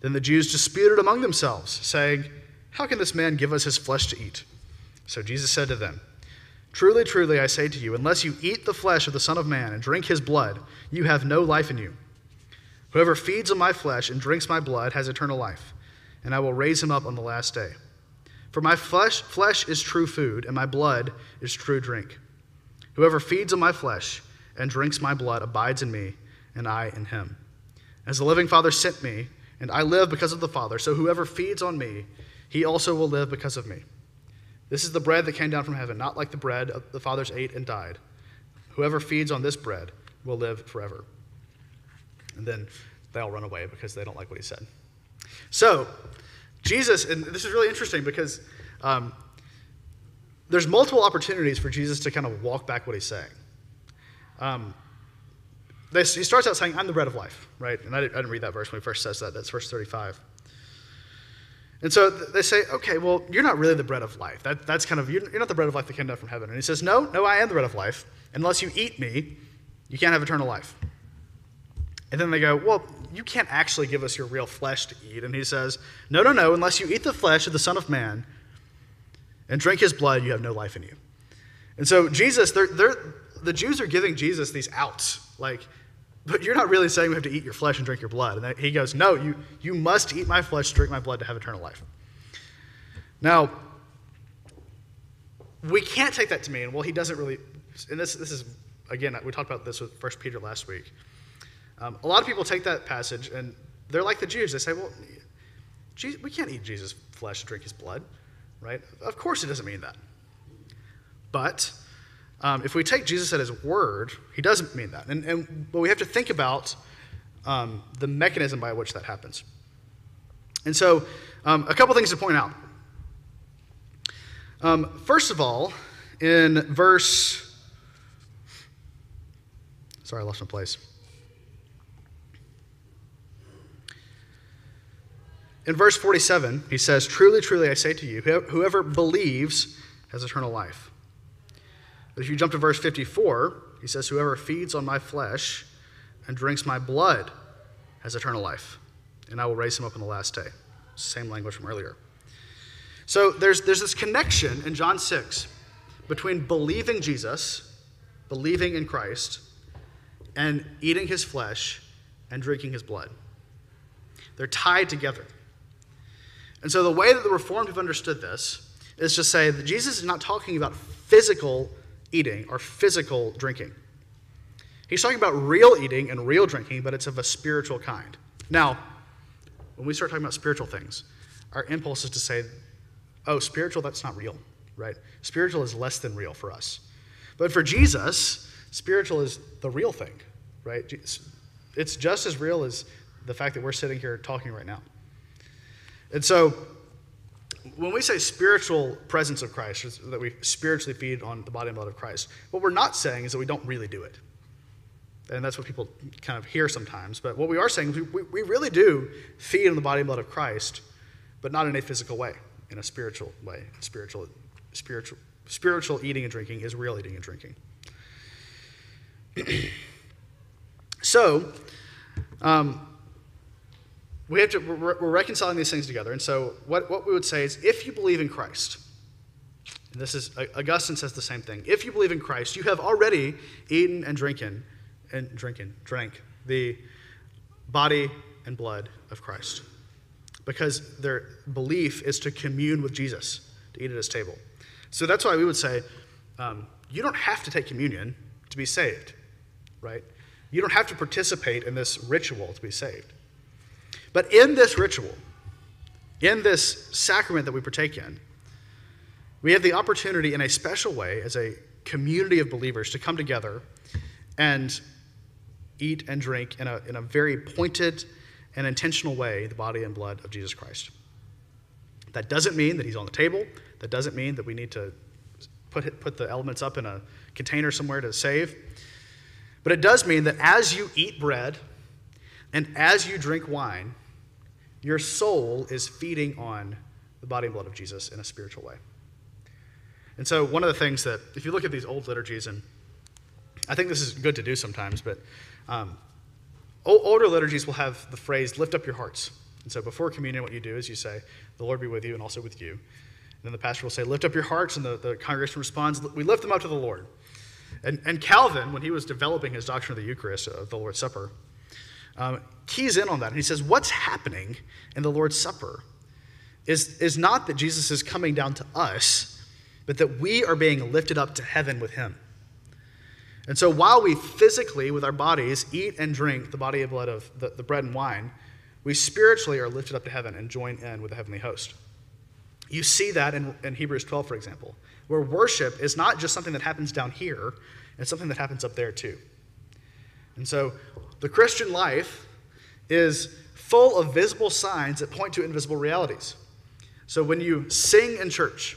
Then the Jews disputed among themselves, saying, How can this man give us his flesh to eat? So Jesus said to them, Truly, truly, I say to you, unless you eat the flesh of the Son of Man and drink his blood, you have no life in you. Whoever feeds on my flesh and drinks my blood has eternal life, and I will raise him up on the last day. For my flesh, flesh is true food, and my blood is true drink. Whoever feeds on my flesh and drinks my blood abides in me, and I in him. As the living Father sent me, and I live because of the Father, so whoever feeds on me, he also will live because of me. This is the bread that came down from heaven, not like the bread the fathers ate and died. Whoever feeds on this bread will live forever. And then they all run away because they don't like what he said. So, Jesus, and this is really interesting because um, there's multiple opportunities for Jesus to kind of walk back what he's saying. Um, he starts out saying, I'm the bread of life, right? And I didn't, I didn't read that verse when he first says that. That's verse 35. And so they say, okay, well, you're not really the bread of life. That, that's kind of, you're not the bread of life that came down from heaven. And he says, no, no, I am the bread of life. Unless you eat me, you can't have eternal life. And then they go, well, you can't actually give us your real flesh to eat. And he says, No, no, no, unless you eat the flesh of the Son of Man and drink his blood, you have no life in you. And so, Jesus, they're, they're, the Jews are giving Jesus these outs. Like, but you're not really saying we have to eat your flesh and drink your blood. And he goes, No, you, you must eat my flesh, drink my blood to have eternal life. Now, we can't take that to mean, well, he doesn't really, and this, this is, again, we talked about this with First Peter last week. Um, a lot of people take that passage and they're like the Jews. They say, well, we can't eat Jesus' flesh and drink his blood, right? Of course, it doesn't mean that. But um, if we take Jesus at his word, he doesn't mean that. And, and but we have to think about um, the mechanism by which that happens. And so, um, a couple things to point out. Um, first of all, in verse, sorry, I lost my place. In verse 47, he says, Truly, truly, I say to you, whoever believes has eternal life. But if you jump to verse 54, he says, Whoever feeds on my flesh and drinks my blood has eternal life, and I will raise him up in the last day. Same language from earlier. So there's, there's this connection in John 6 between believing Jesus, believing in Christ, and eating his flesh and drinking his blood. They're tied together. And so the way that the Reformed have understood this is to say that Jesus is not talking about physical eating or physical drinking. He's talking about real eating and real drinking, but it's of a spiritual kind. Now, when we start talking about spiritual things, our impulse is to say oh, spiritual, that's not real, right? Spiritual is less than real for us. But for Jesus, spiritual is the real thing, right? It's just as real as the fact that we're sitting here talking right now. And so, when we say spiritual presence of Christ, that we spiritually feed on the body and blood of Christ, what we're not saying is that we don't really do it. And that's what people kind of hear sometimes. But what we are saying is we, we really do feed on the body and blood of Christ, but not in a physical way in a spiritual way. Spiritual, spiritual, spiritual eating and drinking is real eating and drinking. so, um, we have to, we're, reconciling these things together. And so, what, what we would say is if you believe in Christ, and this is, Augustine says the same thing. If you believe in Christ, you have already eaten and drinking, and drinking, drank the body and blood of Christ because their belief is to commune with Jesus, to eat at his table. So that's why we would say um, you don't have to take communion to be saved, right? You don't have to participate in this ritual to be saved. But in this ritual, in this sacrament that we partake in, we have the opportunity in a special way as a community of believers to come together and eat and drink in a, in a very pointed and intentional way the body and blood of Jesus Christ. That doesn't mean that he's on the table. That doesn't mean that we need to put, put the elements up in a container somewhere to save. But it does mean that as you eat bread and as you drink wine, your soul is feeding on the body and blood of Jesus in a spiritual way. And so, one of the things that, if you look at these old liturgies, and I think this is good to do sometimes, but um, Older liturgies will have the phrase, lift up your hearts. And so before communion, what you do is you say, the Lord be with you and also with you. And then the pastor will say, lift up your hearts. And the, the congregation responds, we lift them up to the Lord. And, and Calvin, when he was developing his doctrine of the Eucharist, of the Lord's Supper, um, keys in on that. And he says, what's happening in the Lord's Supper is, is not that Jesus is coming down to us, but that we are being lifted up to heaven with him. And so while we physically, with our bodies, eat and drink the body and blood of the, the bread and wine, we spiritually are lifted up to heaven and join in with the heavenly host. You see that in, in Hebrews 12, for example, where worship is not just something that happens down here, it's something that happens up there too. And so the Christian life is full of visible signs that point to invisible realities. So when you sing in church,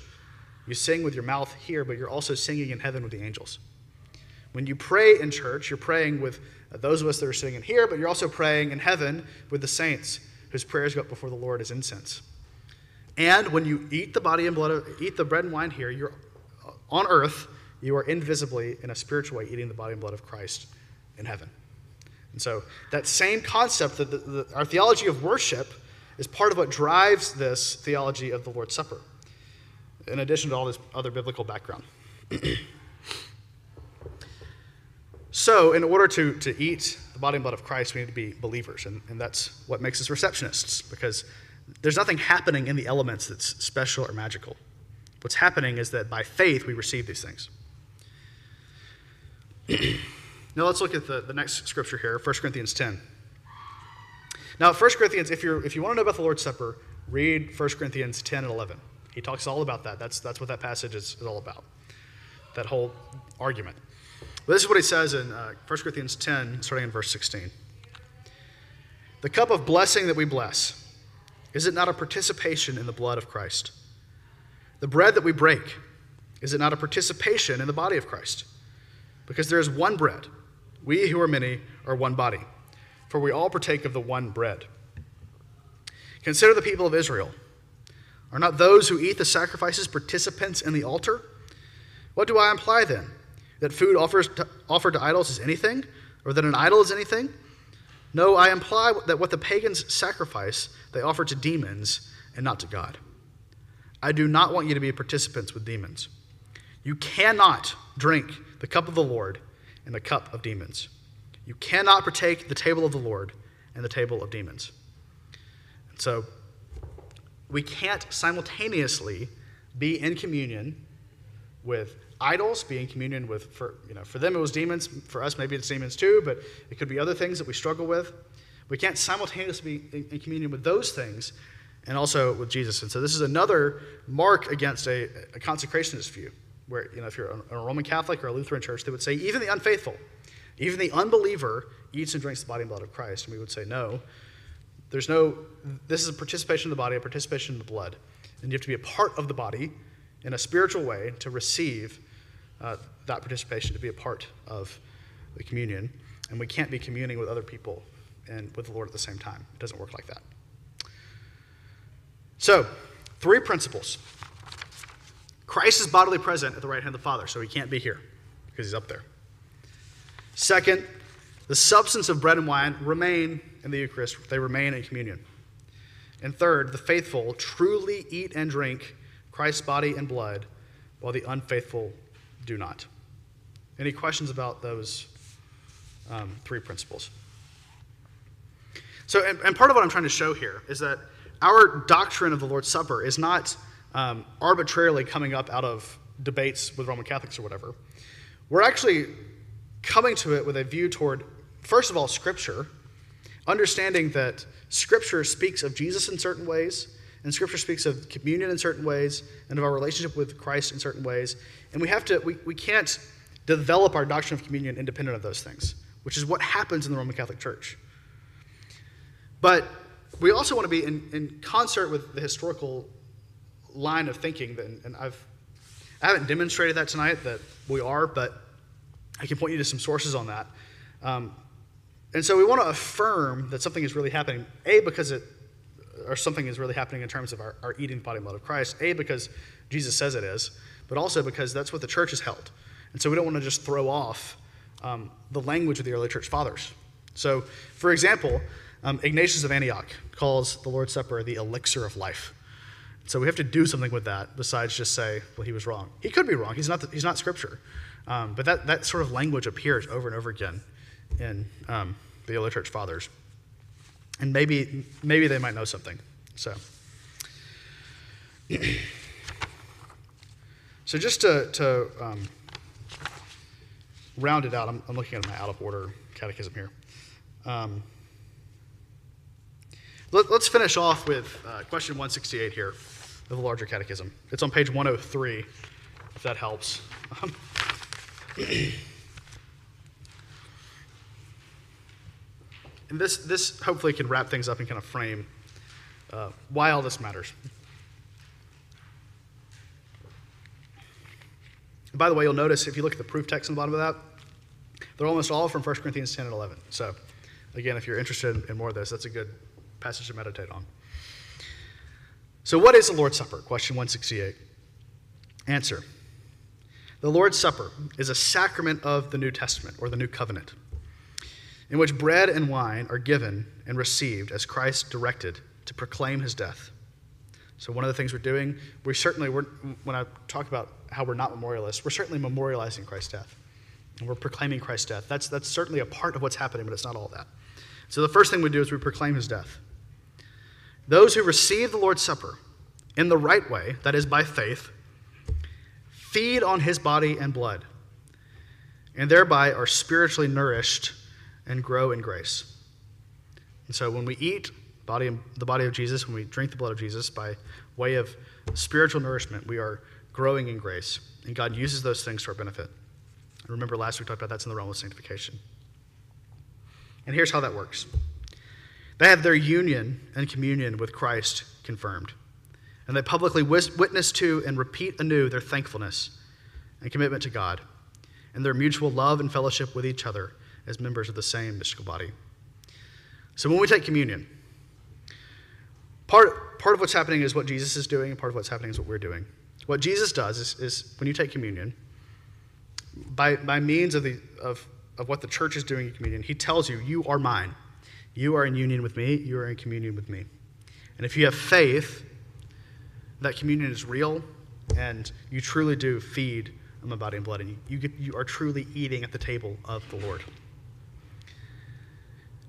you sing with your mouth here, but you're also singing in heaven with the angels. When you pray in church, you're praying with those of us that are sitting in here, but you're also praying in heaven with the saints whose prayers go up before the Lord as incense. And when you eat the body and blood, of, eat the bread and wine here, you're on earth, you are invisibly, in a spiritual way, eating the body and blood of Christ in heaven. And so, that same concept, that the, the, our theology of worship, is part of what drives this theology of the Lord's Supper, in addition to all this other biblical background. so, in order to, to eat the body and blood of Christ, we need to be believers, and, and that's what makes us receptionists, because there's nothing happening in the elements that's special or magical. What's happening is that by faith we receive these things. now let's look at the, the next scripture here, 1 Corinthians 10. Now, 1 Corinthians, if, you're, if you want to know about the Lord's Supper, read 1 Corinthians 10 and 11. He talks all about that. That's, that's what that passage is, is all about, that whole argument. But this is what he says in uh, 1 Corinthians 10, starting in verse 16. The cup of blessing that we bless, is it not a participation in the blood of Christ? The bread that we break, is it not a participation in the body of Christ? Because there is one bread. We who are many are one body, for we all partake of the one bread. Consider the people of Israel. Are not those who eat the sacrifices participants in the altar? What do I imply then? That food to, offered to idols is anything? Or that an idol is anything? No, I imply that what the pagans sacrifice, they offer to demons and not to God. I do not want you to be participants with demons. You cannot drink the cup of the Lord and the cup of demons. You cannot partake the table of the Lord and the table of demons. And so, we can't simultaneously be in communion with idols, be in communion with, for, you know, for them it was demons, for us maybe it's demons too, but it could be other things that we struggle with. We can't simultaneously be in, in communion with those things and also with Jesus. And so this is another mark against a, a consecrationist view, where, you know, if you're a, Roman Catholic or a Lutheran church, they would say even the unfaithful, even the unbeliever eats and drinks the body and blood of Christ. And we would say, no, there's no, this is a participation in the body, a participation in the blood. And you have to be a part of the body in a spiritual way to receive uh, that participation, to be a part of the communion. And we can't be communing with other people and with the Lord at the same time. It doesn't work like that. So, three principles. Christ is bodily present at the right hand of the Father, so he can't be here because he's up there. Second, the substance of bread and wine remain in the Eucharist, they remain in communion. And third, the faithful truly eat and drink Christ's body and blood, while the unfaithful do not. Any questions about those um, three principles? So, and, and, part of what I'm trying to show here is that our doctrine of the Lord's Supper is not um, arbitrarily coming up out of debates with Roman Catholics or whatever. We're actually coming to it with a view toward, first of all, Scripture, understanding that Scripture speaks of Jesus in certain ways, and Scripture speaks of communion in certain ways, and of our relationship with Christ in certain ways. And we have to, we, we can't develop our doctrine of communion independent of those things, which is what happens in the Roman Catholic Church. But we also want to be in, in concert with the historical line of thinking, that, and I've, I haven't demonstrated that tonight that we are, but I can point you to some sources on that. Um, and so we want to affirm that something is really happening, A, because it, or something is really happening in terms of our, our eating body and blood of Christ, A, because Jesus says it is, but also because that's what the church has held. And so we don't want to just throw off um, the language of the early church fathers. So, for example, um, Ignatius of Antioch calls the Lord's Supper the elixir of life. So we have to do something with that besides just say, well, he was wrong. He could be wrong. He's not, the, he's not scripture. Um, but that, that sort of language appears over and over again in um, the early church fathers. And maybe, maybe they might know something. So, so just to, to um, round it out, I'm, I'm, looking at my out of order catechism here. Um, let, us finish off with uh, question 168 here of the larger catechism. It's on page 103, if that helps. Um, and this, this hopefully can wrap things up and kind of frame uh, why all this matters. And by the way, you'll notice if you look at the proof text on the bottom of that, they're almost all from 1 Corinthians 10 and 11. So, again, if you're interested in more of this, that's a good passage to meditate on. So, what is the Lord's Supper? Question 168. Answer The Lord's Supper is a sacrament of the New Testament or the New Covenant. in which bread and wine are given and received as Christ directed to proclaim his death. So, one of the things we're doing, we certainly, we're, when I talk about how we're not memorialists, we're certainly memorializing Christ's death. And we're proclaiming Christ's death. That's, that's certainly a part of what's happening, but it's not all that. So, the first thing we do is we proclaim his death. Those who receive the Lord's Supper in the right way, that is by faith, feed on his body and blood, and thereby are spiritually nourished and grow in grace. And so when we eat body, the body of Jesus, when we drink the blood of Jesus by way of spiritual nourishment, we are growing in grace. And God uses those things to our benefit. Remember, last week we talked about that's in the realm of sanctification. And here's how that works they have their union and communion with Christ confirmed. And they publicly witness to and repeat anew their thankfulness and commitment to God and their mutual love and fellowship with each other as members of the same mystical body. So when we take communion, part, part of what's happening is what Jesus is doing, and part of what's happening is what we're doing. What Jesus does is, is when you take communion, by, by means of, the, of, of what the church is doing in communion, he tells you, You are mine. You are in union with me. You are in communion with me. And if you have faith, that communion is real, and you truly do feed on my body and blood, and you, get, you are truly eating at the table of the Lord.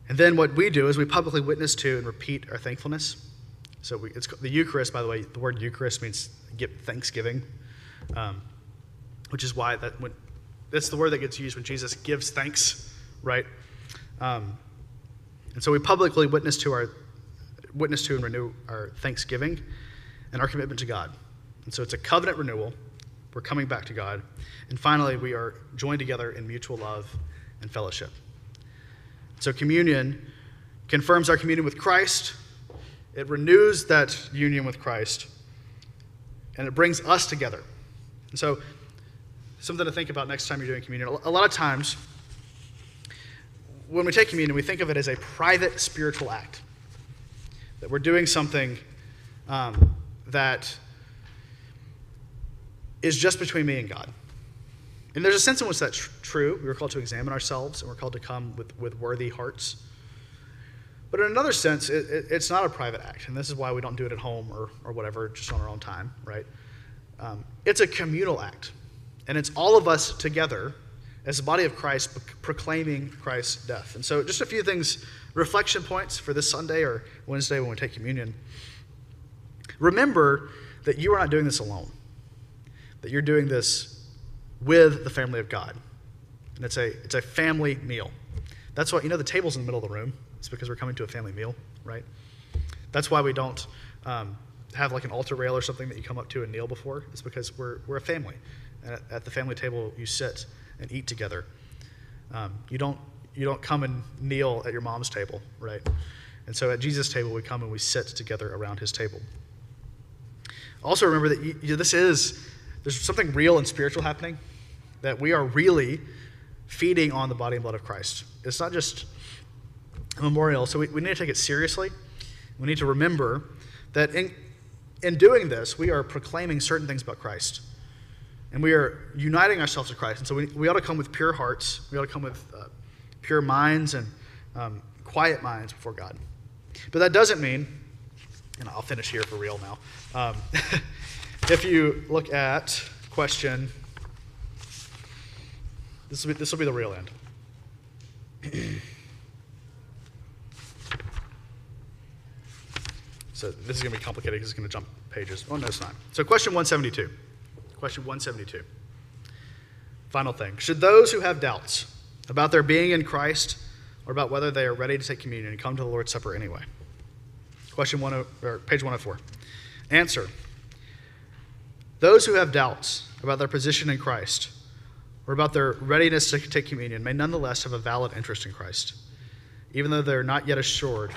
And then what we do is we publicly witness to and repeat our thankfulness. So we, it's the Eucharist, by the way. The word Eucharist means give thanksgiving, um, which is why that when that's the word that gets used when Jesus gives thanks, right? Um, and so we publicly witness to our witness to and renew our thanksgiving and our commitment to God. And so it's a covenant renewal. We're coming back to God. And finally, we are joined together in mutual love and fellowship. So, communion confirms our communion with Christ, it renews that union with Christ, and it brings us together. And so, something to think about next time you're doing communion. A lot of times, when we take communion, we think of it as a private spiritual act. That we're doing something um, that is just between me and God. And there's a sense in which that's true. We are called to examine ourselves and we're called to come with, with worthy hearts. But in another sense, it, it, it's not a private act. And this is why we don't do it at home or, or whatever, just on our own time, right? Um, it's a communal act. And it's all of us together as the body of Christ proclaiming Christ's death. And so, just a few things, reflection points for this Sunday or Wednesday when we take communion. Remember that you are not doing this alone, that you're doing this with the family of God. And it's a, it's a family meal. That's why, you know, the table's in the middle of the room. It's because we're coming to a family meal, right? That's why we don't um, have like an altar rail or something that you come up to and kneel before. It's because we're, we're a family. And at, at the family table, you sit and eat together. Um, you, don't, you don't come and kneel at your mom's table, right? And so at Jesus' table, we come and we sit together around his table. Also, remember that you, you, this is, there's something real and spiritual happening that we are really feeding on the body and blood of Christ. It's not just a memorial, so we, we need to take it seriously. We need to remember that in, in doing this, we are proclaiming certain things about Christ. And we are uniting ourselves to Christ. And so we, we ought to come with pure hearts. We ought to come with uh, pure minds and um, quiet minds before God. But that doesn't mean, and I'll finish here for real now. Um, if you look at question this will be, this will be the real end. so this is going to be complicated because it's going to jump pages. Oh, no, it's not. So, question 172. Question 172. Final thing. Should those who have doubts about their being in Christ or about whether they are ready to take communion come to the Lord's Supper anyway? Question 10, or page 104. Answer. Those who have doubts about their position in Christ or about their readiness to take communion may nonetheless have a valid interest in Christ, even though they're not yet assured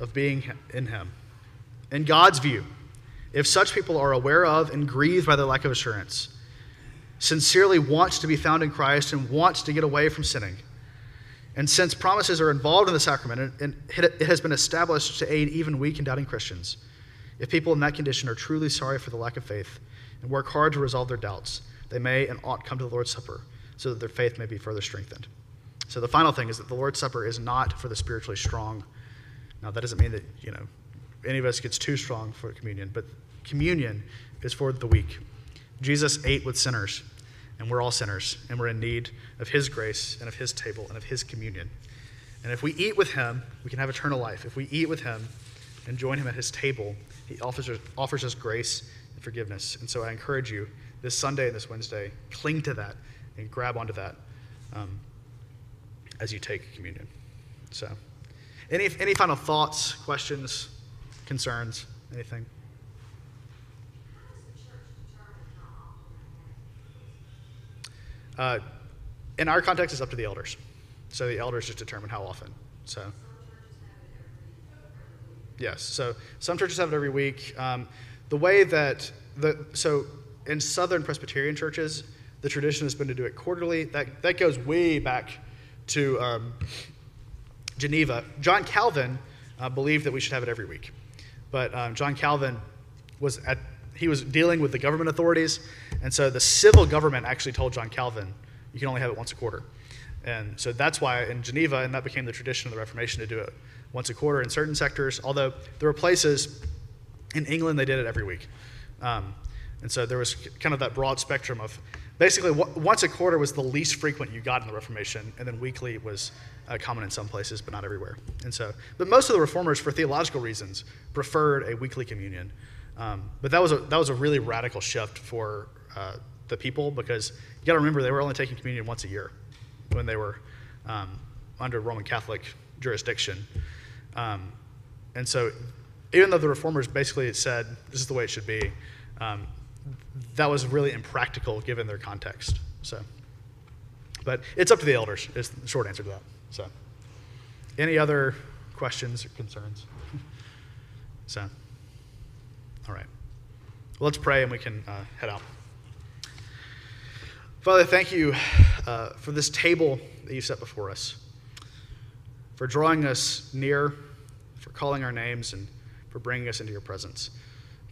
of being in Him. In God's view, if such people are aware of and grieved by their lack of assurance, sincerely wants to be found in Christ and wants to get away from sinning, and since promises are involved in the sacrament, and it has been established to aid even weak and doubting Christians, if people in that condition are truly sorry for the lack of faith and work hard to resolve their doubts, they may and ought come to the Lord's Supper so that their faith may be further strengthened. So the final thing is that the Lord's Supper is not for the spiritually strong. Now, that doesn't mean that, you know, any of us gets too strong for communion, but communion is for the weak. Jesus ate with sinners, and we're all sinners, and we're in need of his grace and of his table and of his communion. And if we eat with him, we can have eternal life. If we eat with him and join him at his table, he offers, offers us grace and forgiveness. And so I encourage you this Sunday and this Wednesday, cling to that and grab onto that um, as you take communion. So, any, any final thoughts, questions, concerns, anything? Uh, in our context, it's up to the elders. So the elders just determine how often. So. Yes. So some churches have it every week. Um, the way that the so in Southern Presbyterian churches, the tradition has been to do it quarterly. That that goes way back to um, Geneva. John Calvin uh, believed that we should have it every week, but um, John Calvin was at he was dealing with the government authorities, and so the civil government actually told John Calvin, you can only have it once a quarter. And so that's why in Geneva, and that became the tradition of the Reformation to do it once a quarter in certain sectors, although there were places in England they did it every week. Um, and so there was kind of that broad spectrum of basically once a quarter was the least frequent you got in the Reformation, and then weekly was uh, common in some places, but not everywhere. And so, but most of the reformers, for theological reasons, preferred a weekly communion. Um, but that was a that was a really radical shift for uh, the people because you got to remember they were only taking communion once a year when they were um, under Roman Catholic jurisdiction. Um, and so, even though the reformers basically said this is the way it should be, um, that was really impractical given their context. So, but it's up to the elders. Is the short answer to that. So, any other questions or concerns? so, all right. Well, let's pray and we can uh, head out. Father, thank you uh, for this table that you set before us, for drawing us near, for calling our names, and for bringing us into your presence.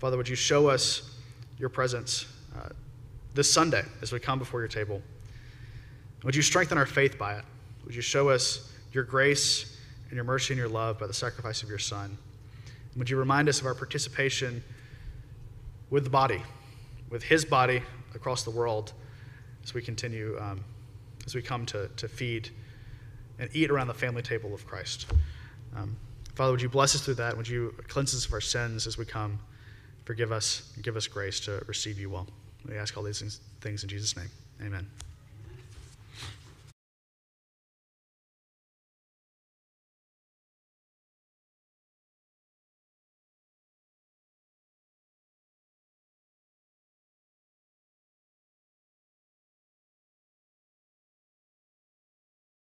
Father, would you show us your presence uh, this Sunday as we come before your table? Would you strengthen our faith by it? Would you show us your grace and your mercy and your love by the sacrifice of your Son? would you remind us of our participation with the body, with his body across the world? as we continue, um, as we come to, to feed and eat around the family table of Christ. Um, Father, would you bless us through that? Would you cleanse us of our sins as we come? Forgive us and give us grace to receive you well. We ask all these things in Jesus' name. Amen.